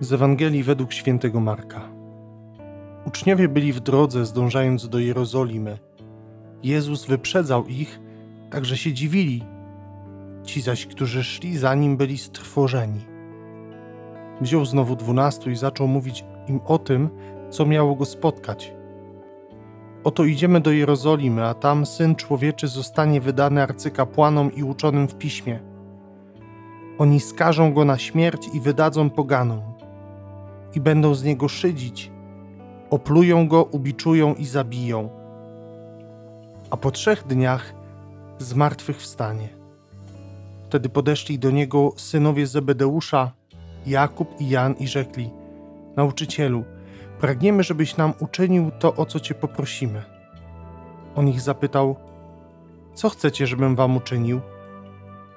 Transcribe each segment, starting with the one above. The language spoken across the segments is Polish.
Z Ewangelii według świętego Marka. Uczniowie byli w drodze, zdążając do Jerozolimy. Jezus wyprzedzał ich, tak że się dziwili. Ci zaś, którzy szli za nim, byli strwożeni. Wziął znowu dwunastu i zaczął mówić im o tym, co miało go spotkać. Oto idziemy do Jerozolimy, a tam syn człowieczy zostanie wydany arcykapłanom i uczonym w piśmie. Oni skażą go na śmierć i wydadzą poganom i będą z niego szydzić. Oplują go, ubiczują i zabiją. A po trzech dniach zmartwychwstanie. Wtedy podeszli do niego synowie Zebedeusza, Jakub i Jan i rzekli: Nauczycielu, pragniemy, żebyś nam uczynił to, o co cię poprosimy. On ich zapytał: Co chcecie, żebym wam uczynił?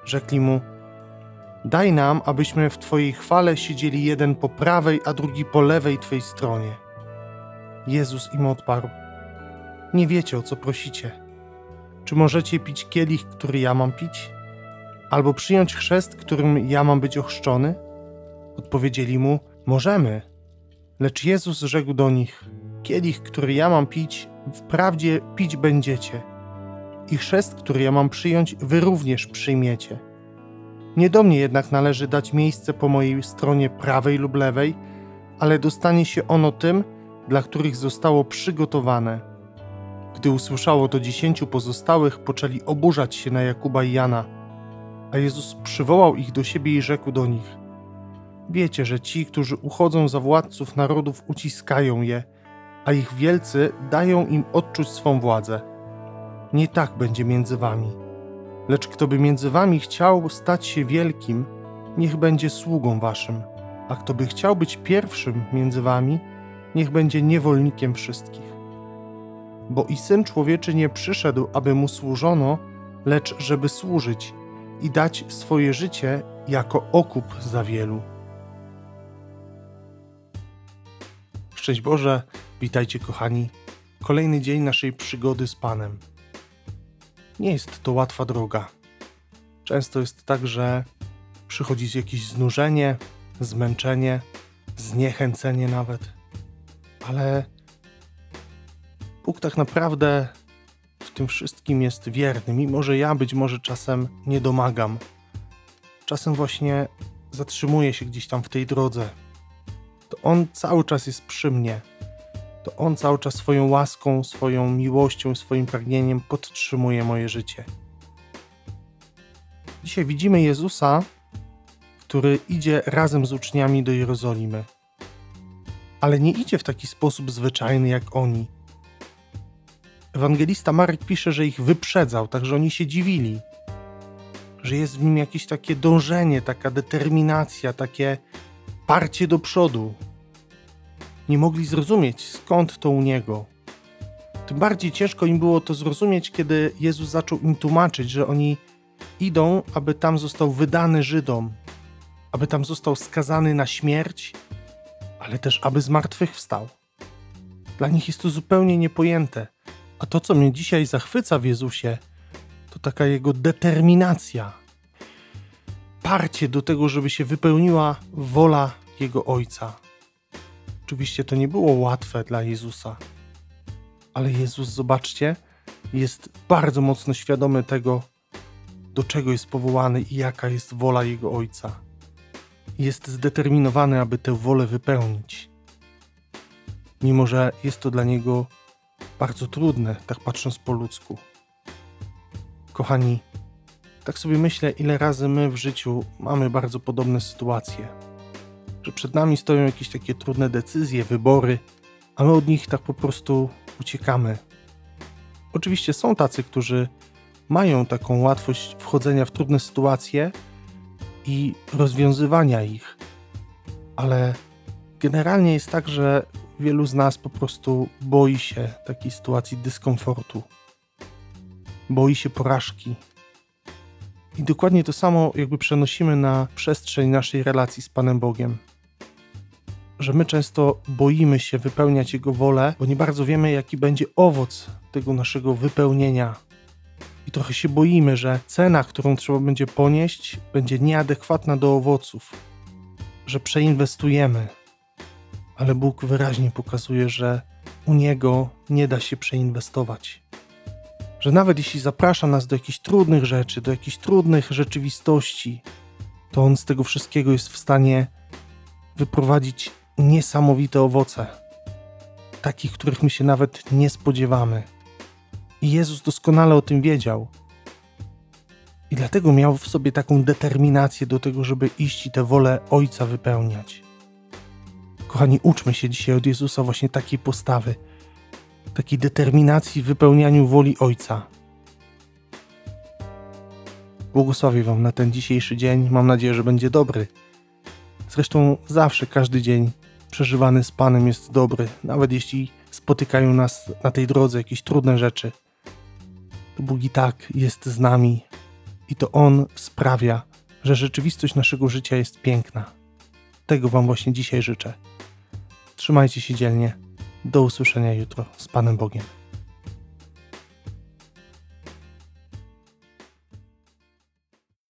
Rzekli mu: Daj nam, abyśmy w Twojej chwale siedzieli jeden po prawej, a drugi po lewej Twej stronie. Jezus im odparł: Nie wiecie, o co prosicie. Czy możecie pić kielich, który ja mam pić? Albo przyjąć chrzest, którym ja mam być ochrzczony? Odpowiedzieli mu: Możemy. Lecz Jezus rzekł do nich: Kielich, który ja mam pić, wprawdzie pić będziecie. I chrzest, który ja mam przyjąć, wy również przyjmiecie nie do mnie jednak należy dać miejsce po mojej stronie prawej lub lewej, ale dostanie się ono tym, dla których zostało przygotowane. Gdy usłyszało to dziesięciu pozostałych, poczęli oburzać się na Jakuba i Jana. A Jezus przywołał ich do siebie i rzekł do nich: Wiecie, że ci, którzy uchodzą za władców narodów, uciskają je, a ich wielcy dają im odczuć swą władzę. Nie tak będzie między wami. Lecz kto by między wami chciał stać się wielkim, niech będzie sługą waszym, a kto by chciał być pierwszym między wami, niech będzie niewolnikiem wszystkich. Bo i syn człowieczy nie przyszedł, aby mu służono, lecz żeby służyć i dać swoje życie jako okup za wielu. Szczęść Boże, witajcie kochani. Kolejny dzień naszej przygody z Panem. Nie jest to łatwa droga. Często jest tak, że przychodzi jakieś znużenie, zmęczenie, zniechęcenie nawet, ale Bóg tak naprawdę w tym wszystkim jest wierny, mimo że ja być może czasem nie domagam. Czasem właśnie zatrzymuję się gdzieś tam w tej drodze. To On cały czas jest przy mnie to On cały czas swoją łaską, swoją miłością, swoim pragnieniem podtrzymuje moje życie. Dzisiaj widzimy Jezusa, który idzie razem z uczniami do Jerozolimy. Ale nie idzie w taki sposób zwyczajny jak oni. Ewangelista Marek pisze, że ich wyprzedzał, także oni się dziwili, że jest w nim jakieś takie dążenie, taka determinacja, takie parcie do przodu, nie mogli zrozumieć, skąd to u niego. Tym bardziej ciężko im było to zrozumieć, kiedy Jezus zaczął im tłumaczyć, że oni idą, aby tam został wydany Żydom, aby tam został skazany na śmierć, ale też aby zmartwychwstał. Dla nich jest to zupełnie niepojęte. A to, co mnie dzisiaj zachwyca w Jezusie, to taka jego determinacja, parcie do tego, żeby się wypełniła wola Jego Ojca. Oczywiście to nie było łatwe dla Jezusa, ale Jezus, zobaczcie, jest bardzo mocno świadomy tego, do czego jest powołany i jaka jest wola Jego Ojca. Jest zdeterminowany, aby tę wolę wypełnić. Mimo, że jest to dla Niego bardzo trudne, tak patrząc po ludzku. Kochani, tak sobie myślę, ile razy my w życiu mamy bardzo podobne sytuacje że przed nami stoją jakieś takie trudne decyzje, wybory, a my od nich tak po prostu uciekamy. Oczywiście są tacy, którzy mają taką łatwość wchodzenia w trudne sytuacje i rozwiązywania ich, ale generalnie jest tak, że wielu z nas po prostu boi się takiej sytuacji dyskomfortu, boi się porażki. I dokładnie to samo jakby przenosimy na przestrzeń naszej relacji z Panem Bogiem że my często boimy się wypełniać Jego wolę, bo nie bardzo wiemy, jaki będzie owoc tego naszego wypełnienia. I trochę się boimy, że cena, którą trzeba będzie ponieść, będzie nieadekwatna do owoców. że przeinwestujemy, ale Bóg wyraźnie pokazuje, że u Niego nie da się przeinwestować. Że nawet jeśli zaprasza nas do jakichś trudnych rzeczy, do jakichś trudnych rzeczywistości, to On z tego wszystkiego jest w stanie wyprowadzić niesamowite owoce, takich, których my się nawet nie spodziewamy. I Jezus doskonale o tym wiedział. I dlatego miał w sobie taką determinację do tego, żeby iść i tę wolę Ojca wypełniać. Kochani, uczmy się dzisiaj od Jezusa właśnie takiej postawy, takiej determinacji w wypełnianiu woli Ojca. Błogosławię Wam na ten dzisiejszy dzień. Mam nadzieję, że będzie dobry. Zresztą zawsze każdy dzień przeżywany z Panem jest dobry, nawet jeśli spotykają nas na tej drodze jakieś trudne rzeczy. To Bóg i tak jest z nami i to On sprawia, że rzeczywistość naszego życia jest piękna. Tego Wam właśnie dzisiaj życzę. Trzymajcie się dzielnie. Do usłyszenia jutro z Panem Bogiem.